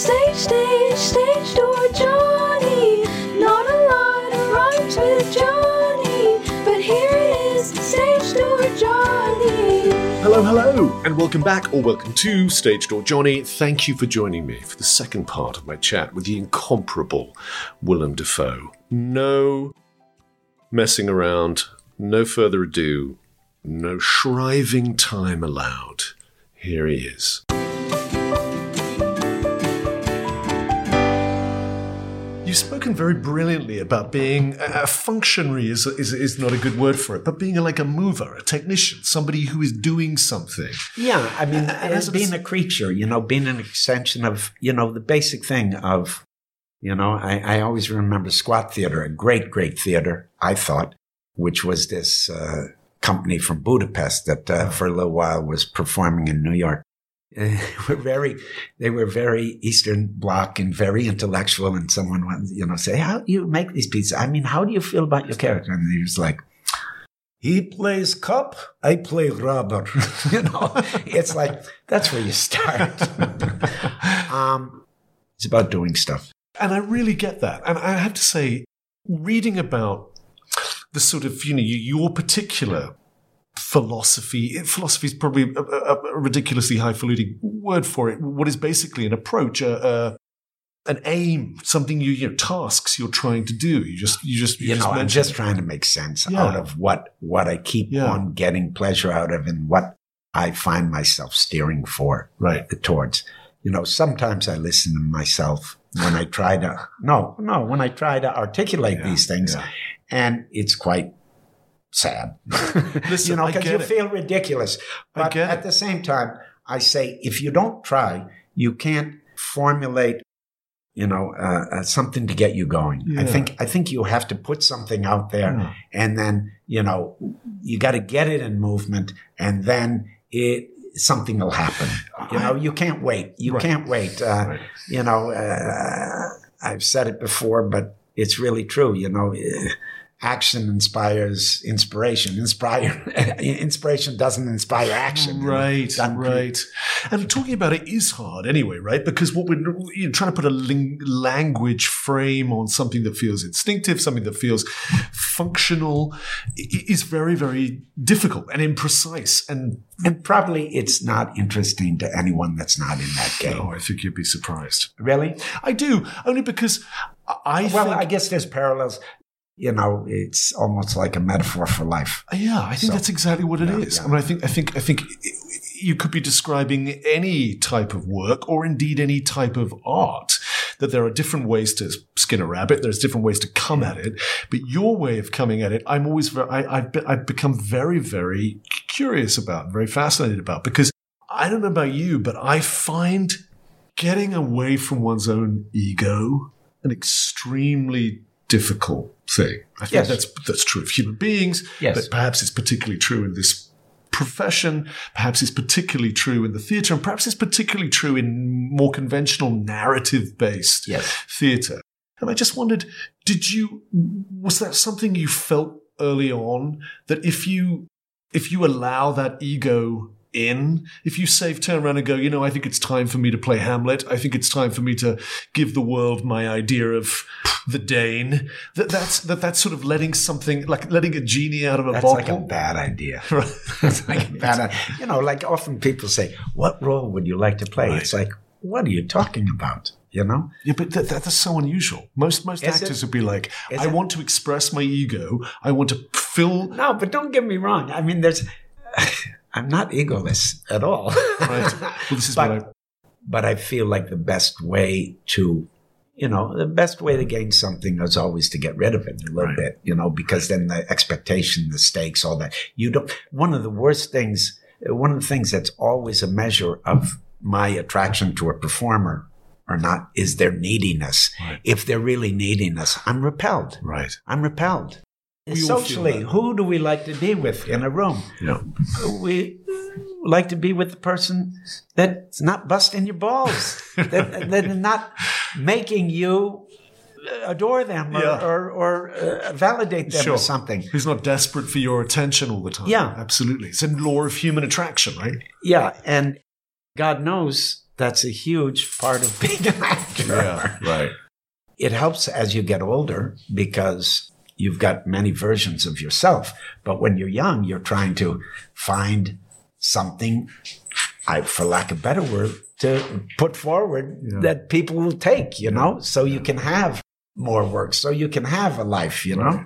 Stage, stage, stage door Johnny. Not a lot of rhymes with Johnny, but here it is, stage door Johnny. Hello, hello, and welcome back or welcome to Stage Door Johnny. Thank you for joining me for the second part of my chat with the incomparable Willem Dafoe. No messing around, no further ado, no shriving time allowed. Here he is. You've spoken very brilliantly about being a a functionary is, is is not a good word for it, but being like a mover, a technician, somebody who is doing something. Yeah, I mean, And a- being a creature, you know, being an extension of, you know, the basic thing of, you know, I, I always remember Squat Theater, a great, great theater, I thought, which was this uh, company from Budapest that uh, for a little while was performing in New York. Uh, were very, they were very Eastern Bloc and very intellectual. And someone went, you know, say, "How do you make these pieces? I mean, how do you feel about your character?" And he was like, he plays cup, I play rubber. you know, it's like that's where you start. um, it's about doing stuff. And I really get that. And I have to say, reading about the sort of, you know, your particular philosophy, philosophy is probably a, a, ridiculously highfalutin word for it. What is basically an approach, a, a, an aim, something you, you know, tasks you're trying to do. You just, you just, you, You just know, I'm just it. trying to make sense Yeah. out of what what I keep Yeah. on getting pleasure out of and what I find myself steering for Right. towards. You know, sometimes I listen to myself when I try to no, no, when I try to articulate Yeah, these things, and it's quite sad. Listen, you know, because you it. feel ridiculous. But at it. the same time, I say if you don't try, you can't formulate, you know, uh, uh, something to get you going. I think I think you have to put something out there, Yeah. and then you know you got to get it in movement, and then it something will happen. You know, you can't wait. You Right. can't wait. Uh, Right. You know, uh, I've said it before, but it's really true. You know, uh, action inspires inspiration. Inspire inspiration doesn't inspire action. you know. Right, right. And talking about it is hard anyway, right? Because what we're you know, trying to put a ling- language frame on something that feels instinctive, something that feels functional, is very, very difficult and imprecise. And And probably it's not interesting to anyone that's not in that game. oh, I think you'd be surprised. Really? I do, only because I I well, think, I guess there's parallels. You know, it's almost like a metaphor for life. Yeah, I think So- that's exactly what it is. Yeah, I mean, I think, I think, I think you could be describing any type of work, or indeed any type of art. That there are different ways to skin a rabbit. There's different ways to come at it. But your way of coming at it, I'm always very, I, I've, be, I've become very, very curious about, very fascinated about, because I don't know about you, but I find getting away from one's own ego an extremely difficult thing. I think Yes. that's that's true of human beings, Yes. but perhaps it's particularly true in this profession. Perhaps it's particularly true in the theatre, and perhaps it's particularly true in more conventional narrative-based Yes. theatre. And I just wondered, did you was that something you felt early on that if you if you allow that ego in, if you say turn around and go, you know, I think it's time for me to play Hamlet. I think it's time for me to give the world my idea of the Dane. That that's that that's sort of letting something like letting a genie out of a That's bottle. like a bad idea. Right. That's like a bad. You know, like often people say, "What role would you like to play?" Right. It's like, what are you talking about? You know? Yeah, but that, that, that's so unusual. Most most Is actors it? would be like, I it? want to express my ego. I want to fill. No, but don't get me wrong. I mean, there's I'm not egoless at all. Right. Well, this is but, I. but I feel like the best way to, you know, the best way to gain something is always to get rid of it a little Right. bit, you know, because then the expectation, the stakes, all that. You don't, one of the worst things, one of the things that's always a measure of my attraction to a performer or not is their neediness. Right. If they're really neediness, I'm repelled. Right. I'm repelled. We all feel Socially, who do we like to be with in a room? Yeah. we like to be with the person that's not busting your balls, that, that not making you adore them or, Yeah. or, or uh, validate them Sure. or something. Who's not desperate for your attention all the time. Yeah. Absolutely. It's a law of human attraction, right? Yeah, and God knows that's a huge part of being an actor. Right. It helps as you get older because you've got many versions of yourself. But when you're young, you're trying to find something, I, for lack of a better word, to put forward Yeah. that people will take, you know, so you can have more work, so you can have a life, you know?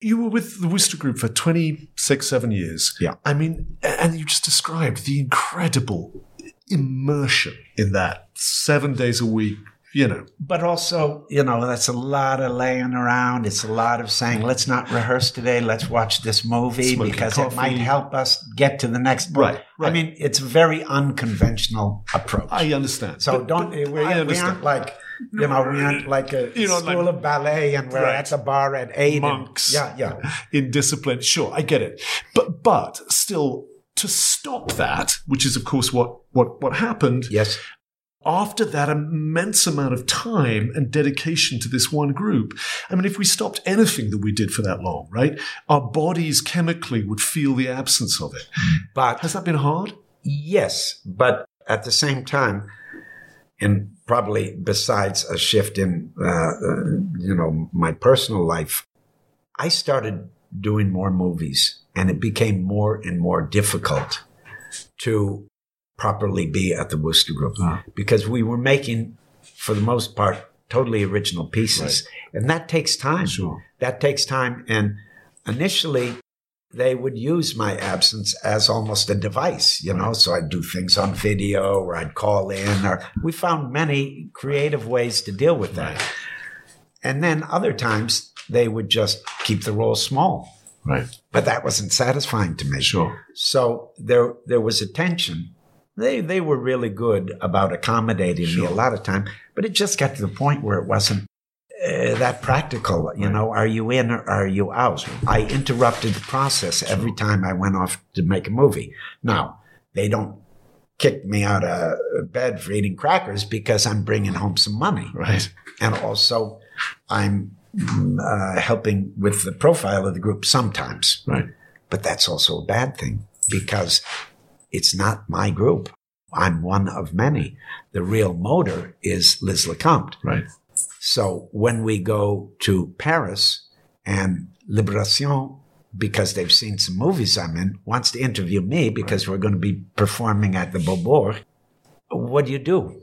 You were with the Wooster Group for 26, seven years. Yeah. I mean, and you just described the incredible immersion in that seven days a week, you know. But also, you know, that's a lot of laying around. It's a lot of saying, let's not rehearse today. Let's watch this movie Smoking because it might help us get to the next book. Right, right. I mean, it's a very unconventional approach. I understand. so But- don't, but we, we aren't like, you know, we aren't like a You know, school like- of ballet and we're Right. at the bar at eight. and- monks yeah, yeah. in discipline. Sure, I get it. But but still to stop that, which is of course what what what happened Yes. After that immense amount of time and dedication to this one group. I mean, if we stopped anything that we did for that long, right? Our bodies chemically would feel the absence of it. But Has that been hard? Yes, but at the same time, and probably besides a shift in, uh, uh, you know, my personal life, I started doing more movies, and it became more and more difficult to properly be at the Wooster Group Ah. because we were making, for the most part, totally original pieces, and that takes time. Sure. That takes time, and initially they would use my absence as almost a device, you know. So I'd do things on video or I'd call in or we found many creative ways to deal with that. And then other times they would just keep the role small. Right. But that wasn't satisfying to me. Sure. So there there was a tension. They they were really good about accommodating me a lot of time, but it just got to the point where it wasn't uh, that practical. You know, are you in or are you out? I interrupted the process every time I went off to make a movie. Now they don't kick me out of bed for eating crackers because I'm bringing home some money, Right. and also I'm mm, uh, helping with the profile of the group sometimes. Right. But that's also a bad thing because it's not my group. I'm one of many. The real motor is Liz LeCompte. Right. So when we go to Paris and Liberation, because they've seen some movies I'm in, wants to interview me because we're going to be performing at the Beaubourg, what do you do?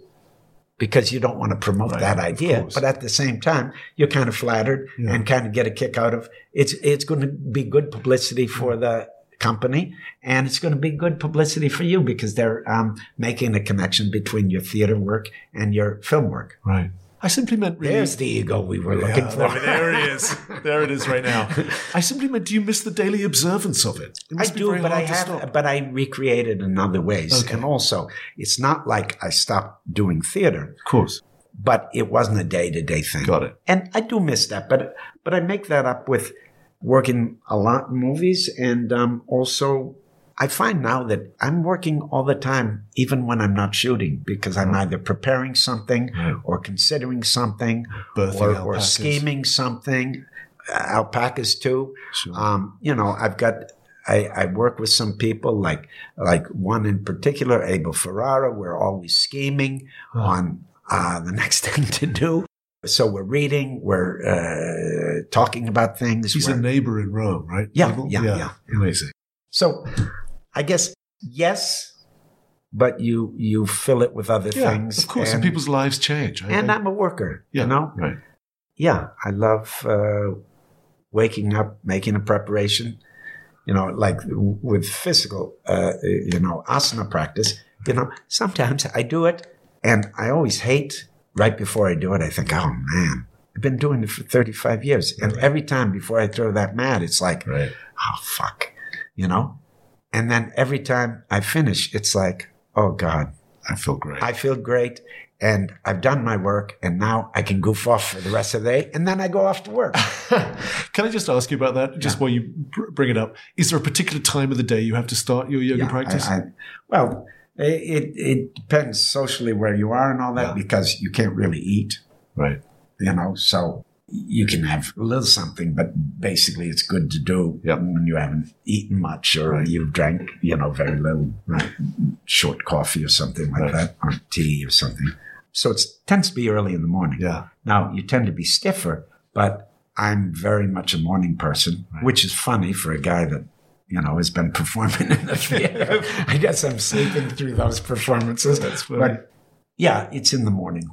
Because you don't want to promote Right, that idea, but at the same time, you're kind of flattered Yeah. and kind of get a kick out of it's. It's going to be good publicity for the company, and it's going to be good publicity for you because they're um, making a connection between your theater work and your film work. Right. I simply meant really. There's the ego we were looking Yeah, for. there, there it is. There it is right now. I simply meant, do you miss the daily observance of it? It I must be do, very but I hard to have, stop. but I recreated in other ways, Okay. and also it's not like I stopped doing theater, Of course. but it wasn't a day to day thing. Got it. And I do miss that, but but I make that up with working a lot in movies, and um, also I find now that I'm working all the time, even when I'm not shooting, because I'm either preparing something Right. or considering something or, or scheming something. Uh, alpacas too. Sure. Um, you know, I've got. I, I work with some people like like one in particular, Abel Ferrara. We're always scheming on uh, the next thing to do. So we're reading, we're uh, talking about things. He's a we're- neighbor in Rome, right? Yeah, Abel? yeah, yeah. Amazing. so I guess yes, but you you fill it with other Yeah, things. of course. And, and, people's lives change. I- and I- I'm a worker. yeah, You know, Right. yeah, I love uh, waking up, making a preparation, you know, like with physical, uh, you know, asana practice, you know, sometimes I do it and I always hate right before I do it. I think, oh man, I've been doing it for 35 years. And every time before I throw that mat, it's like, Right. oh, fuck, you know? And then every time I finish, it's like, oh God, I feel great. I feel great and I've done my work and now I can goof off for the rest of the day and then I go off to work. Can I just ask you about that? Just while you br- bring it up, is there a particular time of the day you have to start your yoga Yeah, practice? I, I, well, it, it depends socially where you are and all that Yeah. because you can't really eat, right. you know, so you can have a little something, but basically it's good to do Yep. when you haven't eaten much or Right. you've drank, you know, very little short coffee or something like Right. that, or tea or something. So it tends to be early in the morning. Yeah. Now, you tend to be stiffer, but I'm very much a morning person, which is funny for a guy that, you know, has been performing in the theater. I guess I'm sleeping through those performances. That's. But yeah, it's in the morning.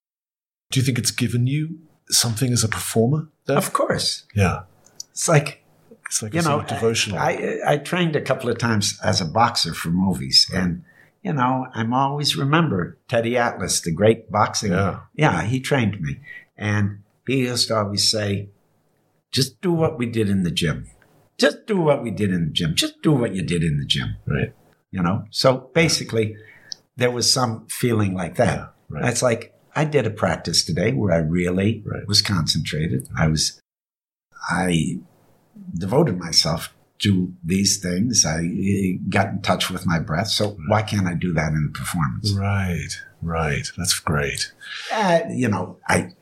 Do you think it's given you something as a performer? Then? Of course. yeah. It's like, It's like you a know, sort of devotional. I, I trained a couple of times as a boxer for movies. And, you know, I'm always remember Teddy Atlas, the great boxing. Yeah. Yeah, he trained me. And he used to always say, just do what we did in the gym. Just do what we did in the gym. Just do what you did in the gym. right. You know? So basically, there was some feeling like that. Yeah, right. It's like, I did a practice today where I really Right. was concentrated. I was, I devoted myself to these things. I eh, got in touch with my breath. So why can't I do that in a performance? Right. Right. That's great. Uh, you know, I,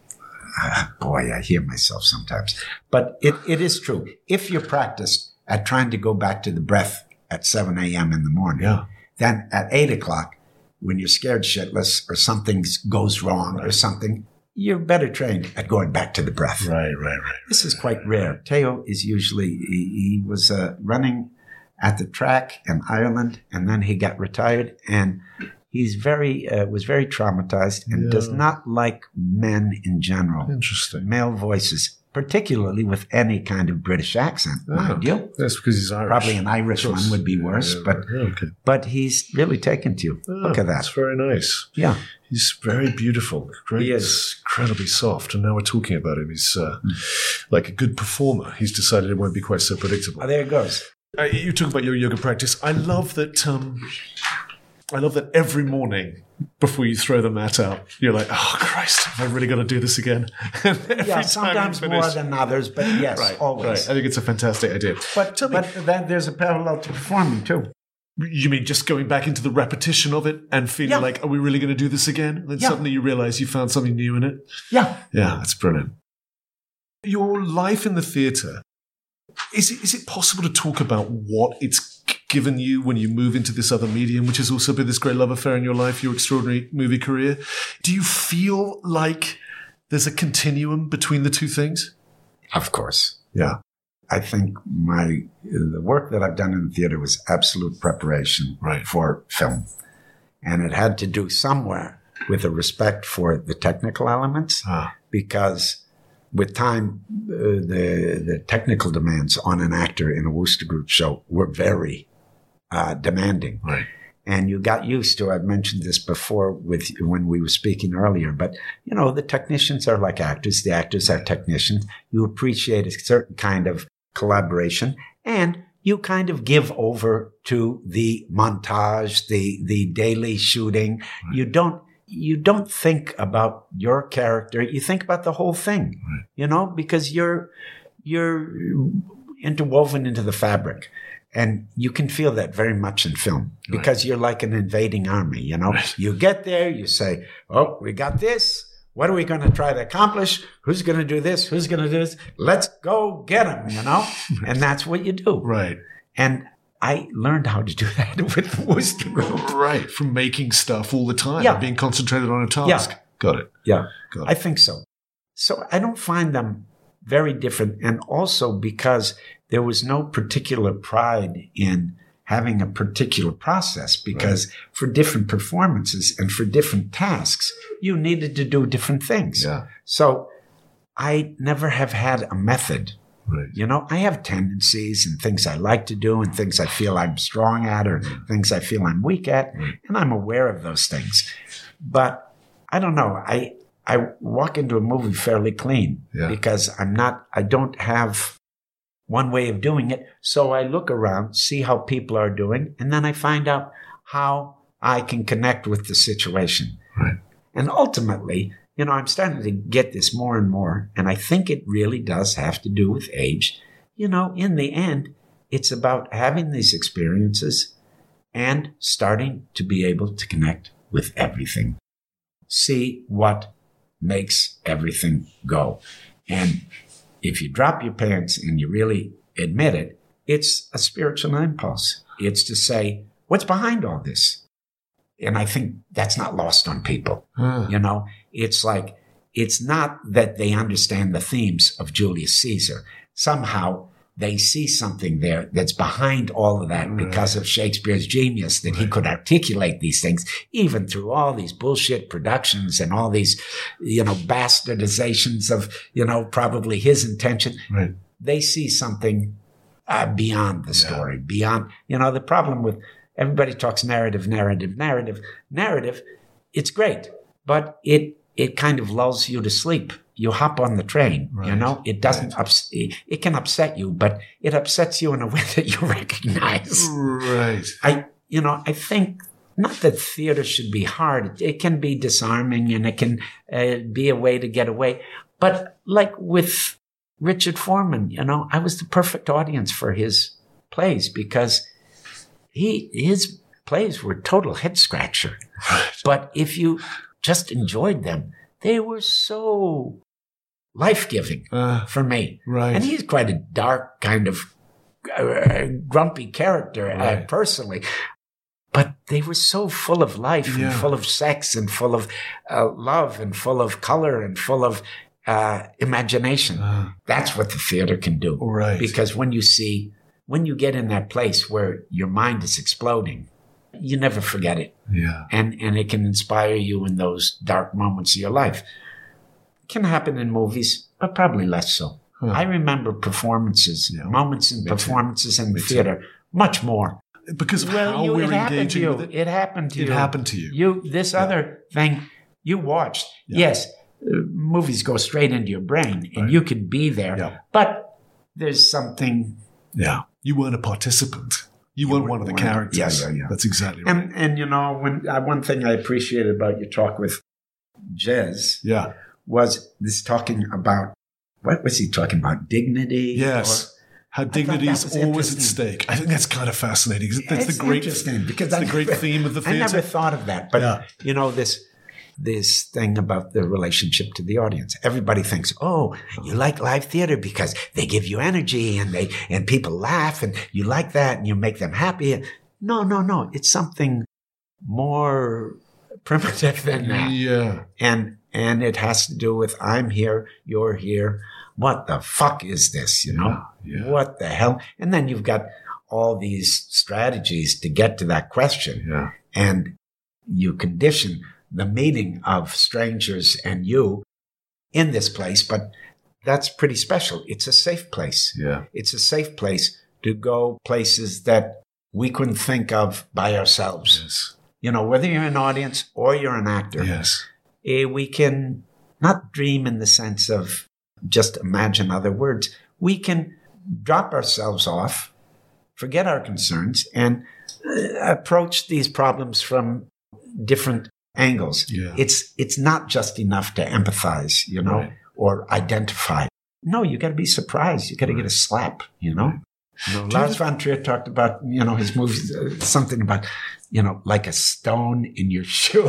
ah, boy, I hear myself sometimes, but it, it is true. If you're practiced at trying to go back to the breath at 7 a.m. in the morning, Yeah. then at 8 o'clock, when you're scared shitless or something goes wrong or something, you're better trained at going back to the breath. Right. Right. Right. This is quite rare. Teo is usually, he, he was uh, running at the track in Ireland and then he got retired and he's very, uh, was very traumatized and does not like men in general, Interesting. male voices, particularly with any kind of British accent, mind you. That's because he's Irish. Probably an Irish one would be worse, Yeah, but yeah, okay. but he's really taken to you. Look at that. That's very nice. Yeah. He's very beautiful. Great. He is. incredibly soft. And now we're talking about him. He's uh, Hmm. like a good performer. He's decided it won't be quite so predictable. Oh, there it goes. Uh, you talk about your yoga practice. I love that. Um, I love that every morning before you throw the mat out, you're like, "Oh Christ, have I really got to do this again?" Yeah, sometimes more than others, but yes, Right, always. right. I think it's a fantastic idea. But, Tell me, but then there's a parallel to performing too. you mean just going back into the repetition of it and feeling Yeah. like, "Are we really going to do this again?" And then Yeah. suddenly you realize you found something new in it. Yeah. Yeah, that's brilliant. Your life in the theatre, is it, is it possible to talk about what it's given you when you move into this other medium, which has also been this great love affair in your life, your extraordinary movie career? Do you feel like there's a continuum between the two things? Of course. Yeah. I think my the work that I've done in the theater was absolute preparation Right. for film, and it had to do somewhere with a respect for the technical elements, Ah, because with time, uh, the the technical demands on an actor in a Wooster Group show were very uh, demanding. right. and you got used to i've mentioned this before with when we were speaking earlier but you know the technicians are like actors. The actors are technicians. You appreciate a certain kind of collaboration and you kind of give over to the montage the the daily shooting. You don't you don't think about your character. You think about the whole thing you know because you're you're interwoven into the fabric and you can feel that very much in film because you're like an invading army you know you get there you say oh we got this what are we going to try to accomplish who's going to do this who's going to do this let's go get them you know and that's what you do Right. and i learned how to do that with the Wooster group Right. From making stuff all the time, Yeah. being concentrated on a task. Yeah. Got it. yeah Got it. I think so. So I don't find them very different. And also because there was no particular pride in having a particular process, because for different performances and for different tasks, you needed to do different things. Yeah. So I never have had a method Right. You know, I have tendencies and things I like to do and things I feel I'm strong at or mm. things I feel I'm weak at. Mm. And I'm aware of those things. But I don't know. I, I walk into a movie fairly clean Yeah. because I'm not, I don't have one way of doing it. So I look around, see how people are doing, and then I find out how I can connect with the situation. Right. And ultimately, you know, I'm starting to get this more and more. And I think it really does have to do with age. You know, in the end, it's about having these experiences and starting to be able to connect with everything. See what makes everything go. And if you drop your pants and you really admit it, it's a spiritual impulse. It's to say, what's behind all this? And I think that's not lost on people. Ah. You know, it's like, it's not that they understand the themes of Julius Caesar. Somehow they see something there that's behind all of that because of Shakespeare's genius that he could articulate these things, even through all these bullshit productions and all these, you know, bastardizations of, you know, probably his intention. Right. They see something uh, beyond the story, beyond, you know, the problem with everybody talks narrative, narrative, narrative, narrative. It's great, but it, it kind of lulls you to sleep. You hop on the train, you know, it doesn't, ups- it, can upset you, but it upsets you in a way that you recognize. Right. I, you know, I think not that theater should be hard. It can be disarming and it can uh, be a way to get away. But like with Richard Foreman, you know, I was the perfect audience for his plays because he, his plays were total head scratcher. But if you just enjoyed them, they were so life giving Ah, for me. right. And he's quite a dark kind of uh, grumpy character uh, personally. But they were so full of life Yeah. and full of sex and full of uh, love and full of color and full of uh, imagination. Ah, That's what the theater can do. right. Because when you see, when you get in that place where your mind is exploding, you never forget it yeah. and and it can inspire you in those dark moments of your life. It Can happen in movies, but probably less so. Huh. I remember performances, Yeah. moments in Me too. performances in the Me too. theater, much more. Because of Well, how you, we're it happened to engaging you. with it. It happened to It you. happened to you. You this other thing you watched. Yeah. Yes, uh, movies go straight into your brain, and Right. you can be there. Yeah. But there's something Yeah. You weren't a participant. You, weren't one of the characters. yeah, yeah, yeah. That's exactly right. and and you know when uh, one thing I appreciated about your talk with Jez yeah. was this talking about what was he talking about? Dignity. Yes. How dignity is always at stake. I think that's kind of fascinating. That's It's the great, interesting because that's the great never- theme of the theater. I never thought of that, but Yeah. you know this this thing about the relationship to the audience. Everybody thinks, "Oh, you like live theater because they give you energy and they and people laugh and you like that and you make them happy." No, no, no. It's something more primitive than that. Yeah. and and it has to do with I'm here, you're here. What the fuck is this? You know, Yeah, yeah. what the hell? And then you've got all these strategies to get to that question, Yeah. and you condition the meeting of strangers and you in this place. But that's pretty special. It's a safe place. Yeah. It's a safe place to go places that we couldn't think of by ourselves. Yes. You know, whether you're an audience or you're an actor Yes. eh, we can not dream in the sense of just imagine other words. We can drop ourselves off, forget our concerns, and uh, approach these problems from different angles. Yeah. It's it's not just enough to empathize, you know, Right. or identify. No, you got to be surprised. You got to get a slap, you know. Know, Lars von Trier talked about, you know, his movies, uh, something about, you know, like a stone in your shoe.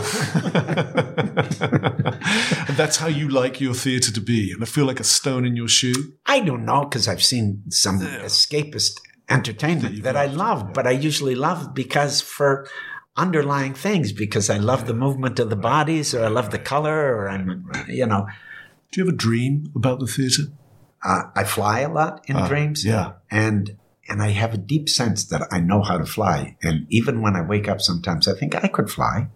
and that's how you like your theater to be. And I feel like a stone in your shoe. I don't know because I've seen some escapist entertainment you've that I love, but I usually love because for underlying things, because I love the movement of the bodies or I love the color or I'm, you know, Do you have a dream about the theater? uh, I fly a lot in Ah, dreams. yeah. And, and I have a deep sense that I know how to fly. And even when I wake up, sometimes I think I could fly,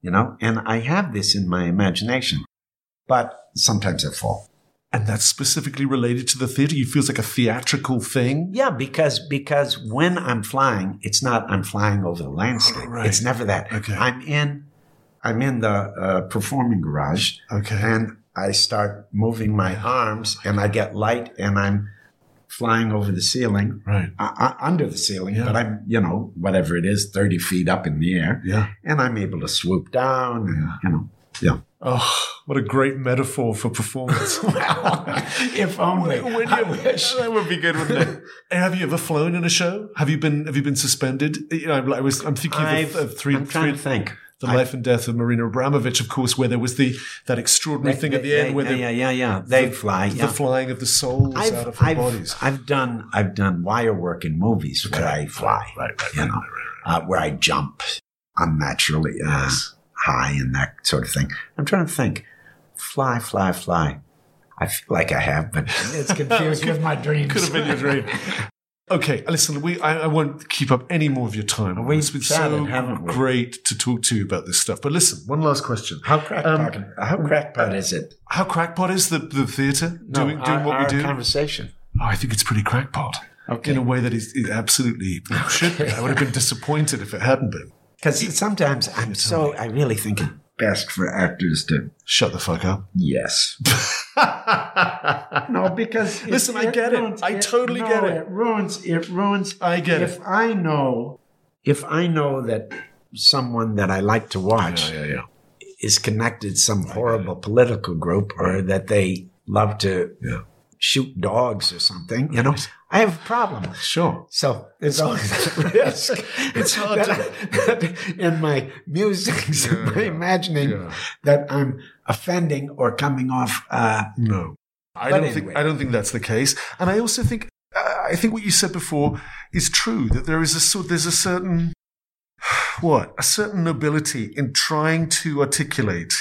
you know, and I have this in my imagination, but sometimes I fall. And that's specifically related to the theater. You feels like a theatrical thing. Yeah, because because when I'm flying, it's not I'm flying over the landscape. Right. It's never that. Okay. I'm in I'm in the uh, performing garage. Okay. And I start moving my arms, and I get light, and I'm flying over the ceiling, Right. uh, uh, under the ceiling. Yeah. But I'm you know whatever it is, thirty feet up in the air, Yeah. and I'm able to swoop down, and you know, yeah. Oh, what a great metaphor for performance. wow. if only. When I you- wish. that would be good, wouldn't it? Have you ever flown in a show? Have you been Have you been suspended? You know, I was. I'm thinking of, I've- of three. I'm trying three- to think. The I- life and death of Marina Abramovich, of course, where there was the that extraordinary thing at the end where yeah, the, yeah, yeah, yeah. They fly. the flying of the souls I've, out of her I've, bodies. I've done I've done wire work in movies where I fly, Right, right, you right, know, right, right, uh, where I jump unnaturally uh, high and that sort of thing. I'm trying to think, fly, fly, fly. I feel like I have, but it's confused with my dreams. Could have been your dream. Okay, listen, we I, I won't keep up any more of your time. We've it's been so haven't we? great to talk to you about this stuff. But listen, one last question. How crackpot? Um, how crackpot is it? How crackpot is the, the theatre No, doing, our, doing what our we do? Conversation. Oh, I think it's pretty crackpot. Okay. In a way that is, is absolutely should be. I would have been disappointed if it hadn't been. Because sometimes I'm so I really think it's best for actors to Shut the fuck up. yes. No, because it- Listen, I get it. I totally no, get it. It ruins. It ruins. I get if it. I know, if I know that someone that I like to watch Yeah, yeah, yeah. is connected to some horrible political group, or that they love to. Shoot dogs or something, you know, I have a problem. Sure. So there's always a risk. It's hard that, that in my musings, in my imagining yeah. that I'm offending or coming off. Uh, No, I don't anyway. think I don't think that's the case. And I also think uh, I think what you said before is true that there is a sort there's a certain what a certain nobility in trying to articulate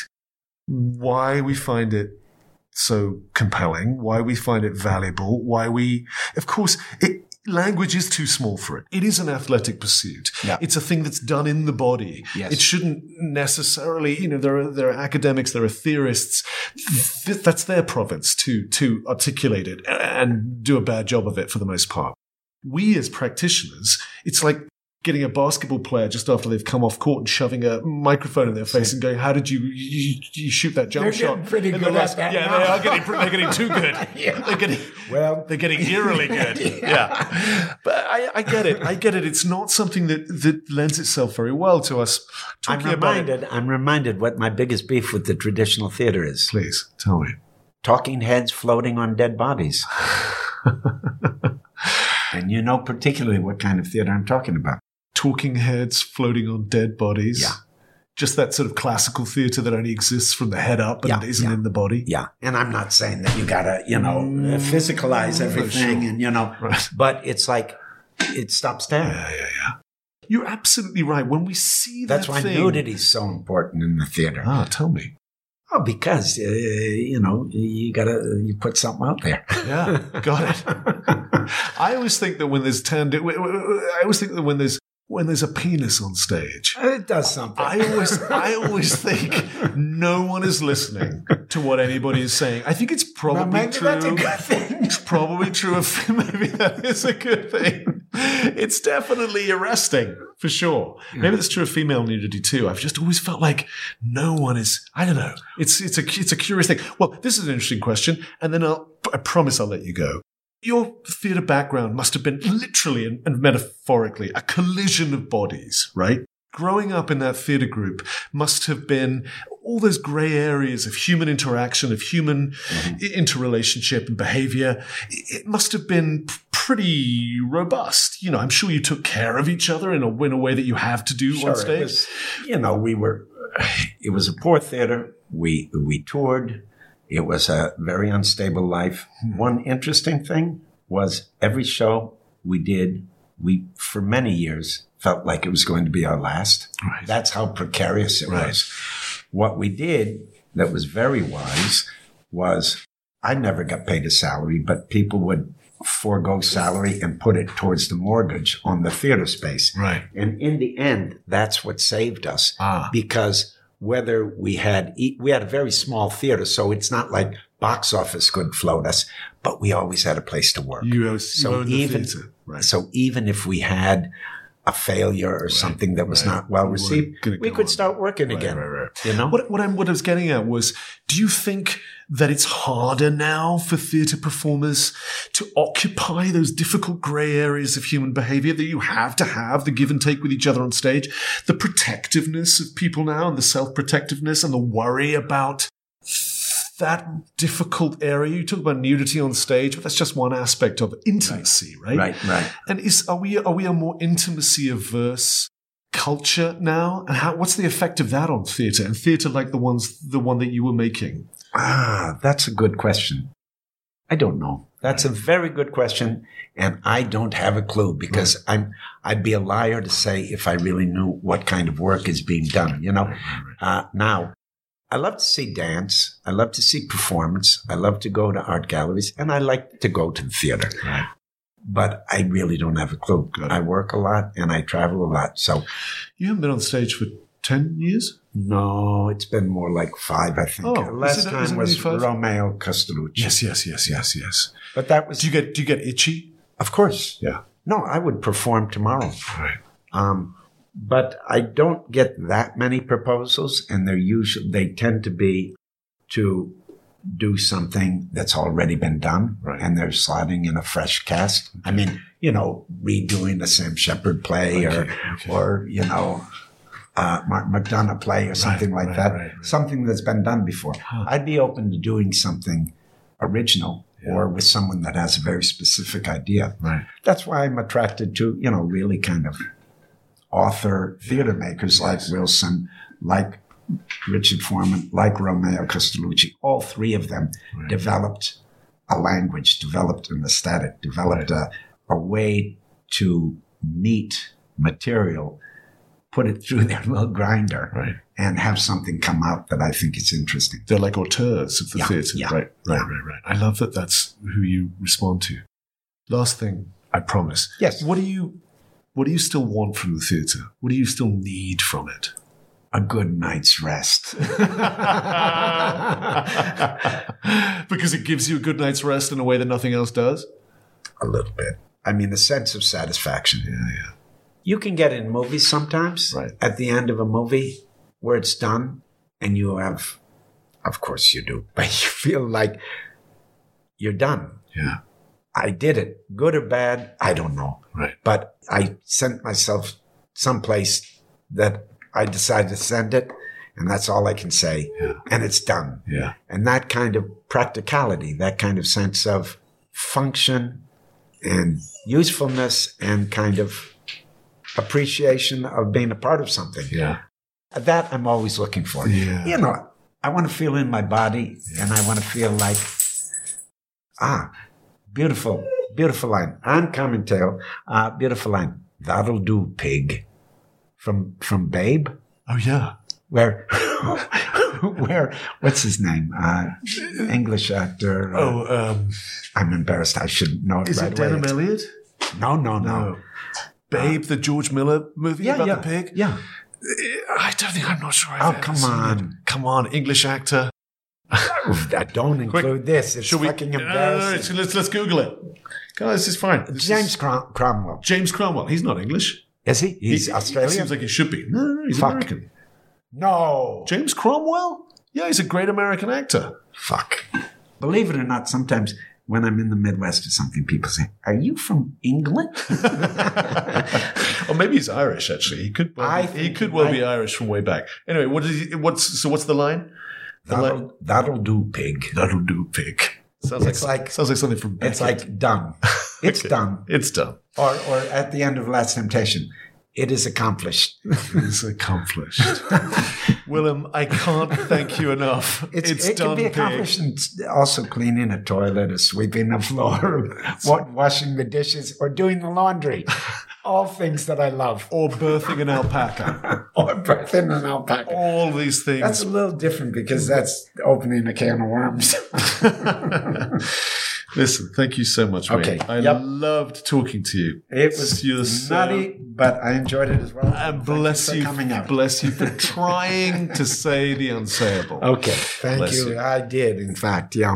why we find it so compelling, why we find it valuable, why we, of course, it. Language is too small for it. It is an athletic pursuit. Yeah. It's a thing that's done in the body. Yes. It shouldn't necessarily, you know, there are there are academics, there are theorists. Th- that's their province to to articulate it and do a bad job of it for the most part. We as practitioners, it's like getting a basketball player just after they've come off court and shoving a microphone in their face and going, "How did you you, you shoot that jump shot? They're shot?" getting pretty in good the at that Yeah, now. they are getting they're getting too good. yeah. They're getting well, they're getting eerily good. yeah. But I, I get it. I get it. It's not something that, that lends itself very well to us I'm talking about it. reminded. I'm reminded what my biggest beef with the traditional theater is: Please tell me. talking heads floating on dead bodies. and you know particularly what kind of theater I'm talking about. Talking heads floating on dead bodies. Yeah. Just that sort of classical theatre that only exists from the head up and Yeah, isn't yeah. in the body. Yeah, and I'm not saying that you gotta, you know, Mm, physicalize everything, sure. and you know, Right. but it's like it stops there. Yeah, yeah, yeah. You're absolutely right. When we see that That's why thing, nudity is so important in the theater. Ah, tell me. Oh, because uh, you know you gotta you put something out there. Yeah, got it. I always think that when there's tand- I always think that when there's when there's a penis on stage, it does something. I always, I always think no one is listening to what anybody is saying. I think it's probably maybe true. that's a good thing. It's probably true. Of maybe that is a good thing. It's definitely arresting for sure. Maybe that's true of female nudity too. I've just always felt like no one is. I don't know. It's it's a it's a curious thing. Well, this is an interesting question, and then I'll I promise I'll let you go. Your theatre background must have been literally and, metaphorically a collision of bodies, right? Growing up in that theatre group must have been all those grey areas of human interaction, of human mm-hmm. i- interrelationship and behaviour. It must have been pretty robust. You know, I'm sure you took care of each other in a, in a way that you have to do on Sure, stage. was, you know, we were. It was a poor theater. We we toured. It was a very unstable life. Hmm. One interesting thing was every show we did, we for many years felt like it was going to be our last. Right. That's how precarious it Right. was. What we did that was very wise was I never got paid a salary, but people would forego salary and put it towards the mortgage on the theater space. Right. And in the end, that's what saved us Ah. because whether we had, we had a very small theater, so it's not like box office couldn't float us, but we always had a place to work. You, So even- right? So even if we had a failure or something that was right. not well received, we could on. start working Right, again. right, right. You know, What, what, I'm, what I was getting at was do you think that it's harder now for theatre performers to occupy those difficult grey areas of human behaviour that you have to have, the give and take with each other on stage, the protectiveness of people now and the self protectiveness and the worry about that difficult area? You talk about nudity on stage, but that's just one aspect of intimacy, right? right, right. And is are we are we a more intimacy averse culture now? And how what's the effect of that on theatre and theatre like the ones the one that you were making? Ah, that's a good question. I don't know. That's a very good question, and I don't have a clue because I'm. I'd be a liar to say if I really knew what kind of work is being done. You know. Uh, now, I love to see dance. I love to see performance. I love to go to art galleries, and I like to go to the theater. Right. But I really don't have a clue. It. I work a lot and I travel a lot. So You haven't been on stage for ten years. no, it's been more like five, I think. Oh, Last it- time was? Romeo Castellucci. Yes, yes, yes, yes, yes. But that was Do you get do you get itchy? Of course. Yeah. No, I would perform tomorrow. Right. Um, but I don't get that many proposals, and they're usually they tend to be to do something that's already been done, Right. and they're slotting in a fresh cast. I mean, you know, redoing the Sam Shepard play, or Okay, okay. or you know. Uh, Mark McDonagh play or something like right, that, right, right. something that's been done before. I'd be open to doing something original or with someone that has a very specific idea Right. that's why I'm attracted to, you know, really kind of author theater makers like Wilson, like Richard Foreman, like Romeo Castellucci. All three of them developed a language, developed an aesthetic, developed a, a way to meet material, put it through their little grinder, Right. and have something come out that I think is interesting. They're like auteurs of the Yeah, theatre. yeah, right, right, right, right. I love that that's who you respond to. Last thing, I promise. Yes. What do you what do you still want from the theatre? What do you still need from it? A good night's rest. because it gives you a good night's rest in a way that nothing else does. a little bit. I mean, a sense of satisfaction. Yeah, yeah. You can get in movies sometimes Right. at the end of a movie where it's done and you have, of course you do, but you feel like you're done. Yeah. I did it. Good or bad, I don't know. Right. But I sent myself someplace that I decided to send it, and that's all I can say. Yeah. And it's done. Yeah. And that kind of practicality, that kind of sense of function and usefulness and kind of appreciation of being a part of something. Yeah. That I'm always looking for. Yeah. You know, I want to feel in my body and I want to feel like, ah, beautiful, beautiful line. On Common uh, beautiful line. That'll do, pig. From, from Babe, Oh yeah. where, where, what's his name? Uh, English actor. uh, Oh, um, I'm embarrassed. I should know it is right it. Denholm Elliott? No, no, no. No. Babe, the George Miller movie Yeah, about yeah, the pig. yeah. I don't think I'm not sure. I've Oh, come on. come on, English actor. That don't include this. It's Should we? fucking no, no, embarrassing. let's, let's let's Google it, This is fine. This James is- Crom- Cromwell. James Cromwell. He's not English. Is he? He's He- Australian. He seems like he should be. No, no, he's Fuck. American. no. James Cromwell. Yeah, he's a great American actor. Fuck. Believe it or not, sometimes when I'm in the Midwest or something, people say, "Are you from England?" or maybe he's Irish. Actually, he could. Well I be, he could well be Irish from way back. Anyway, what is he, what's so? What's the line? The line- that'll, that'll do, pig. That'll do, pig. Sounds It's like, like- sounds like something from. It's like done. It's Okay. done. it's done. Or, or at the end of Last Temptation, it is accomplished. It's accomplished. Willem, I can't thank you enough. It's, It's, it done, can be accomplished and also cleaning a toilet or sweeping the floor, or washing the dishes, or doing the laundry. All things that I love. Or birthing an alpaca. Or birthing an alpaca. All these things. That's a little different because that's opening a can of worms. Listen, thank you so much, mate. Okay, I yep. loved talking to you. It was You're so- nutty, but I enjoyed it as well. And bless for you, coming out. bless you for trying to say the unsayable. Okay, thank Bless you. you. I did, in fact. Yeah.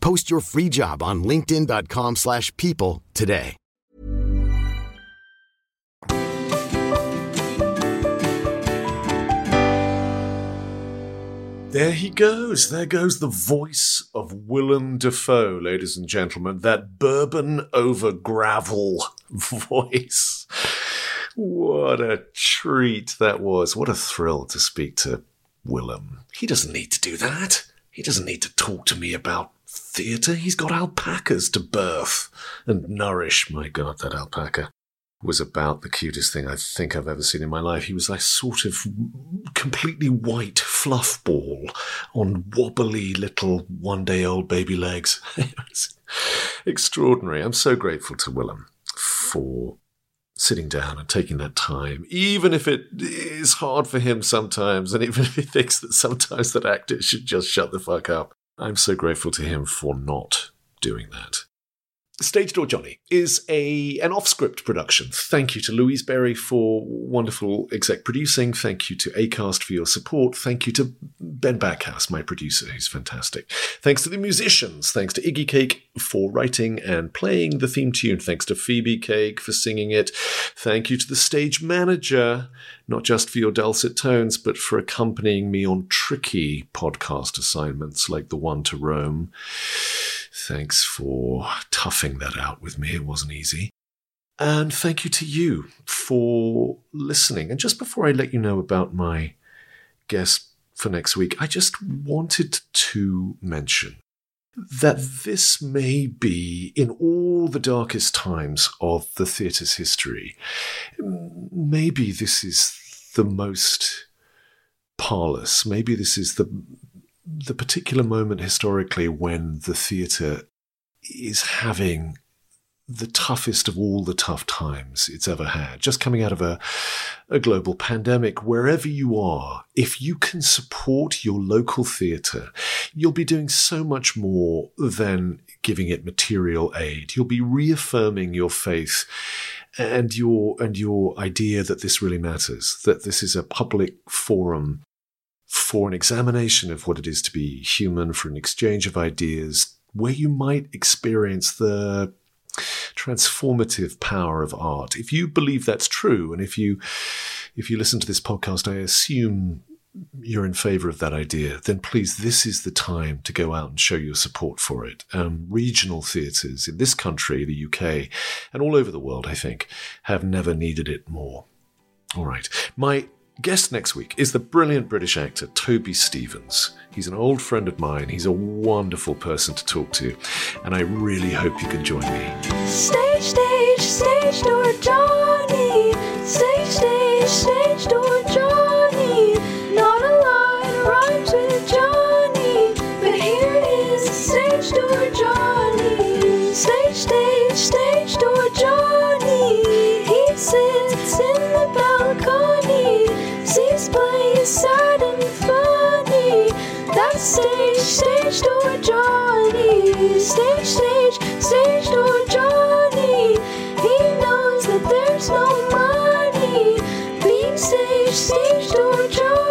Post your free job on linkedin.com/people slash people today. There he goes. There goes the voice of Willem Dafoe, ladies and gentlemen. That bourbon over gravel voice. What a treat that was. What a thrill to speak to Willem. He doesn't need to do that. He doesn't need to talk to me about theatre. He's got alpacas to birth and nourish. My God, that alpaca was about the cutest thing I think I've ever seen in my life. He was like sort of completely white fluff ball on wobbly little one day old baby legs. extraordinary. I'm so grateful to Willem for sitting down and taking that time, even if it is hard for him sometimes, and even if he thinks that sometimes that actor should just shut the fuck up. I'm so grateful to him for not doing that. Stage Door Johnny is a an off-script production. Thank you to Louise Berry for wonderful exec producing. Thank you to Acast for your support. Thank you to Ben Backhouse, my producer, who's fantastic. Thanks to the musicians. Thanks to Iggy Cake for writing and playing the theme tune. Thanks to Phoebe Cake for singing it. Thank you to the stage manager, not just for your dulcet tones, but for accompanying me on tricky podcast assignments like the one to Rome. Thanks for toughing that out with me. It wasn't easy. And thank you to you for listening. And just before I let you know about my guest for next week, I just wanted to mention that this may be, in all the darkest times of the theatre's history, maybe this is the most parlous, maybe this is the the particular moment historically when the theatre is having the toughest of all the tough times it's ever had. Just coming out of a, a global pandemic, wherever you are, if you can support your local theatre, you'll be doing so much more than giving it material aid. You'll be reaffirming your faith and your and your idea that this really matters, that this is a public forum for an examination of what it is to be human, for an exchange of ideas, where you might experience the transformative power of art. If you believe that's true, and if you if you listen to this podcast, I assume you're in favor of that idea, then please, this is the time to go out and show your support for it. Um, regional theatres in this country, the UK, and all over the world, I think, have never needed it more. All right. My guest next week is the brilliant British actor Toby Stephens. He's an old friend of mine. He's a wonderful person to talk to, and I really hope you can join me. Stage, stage, stage door Johnny. Stage, stage, stage door stage door Johnny, stage, stage, stage door Johnny. He knows that there's no money. Being stage, stage door Johnny.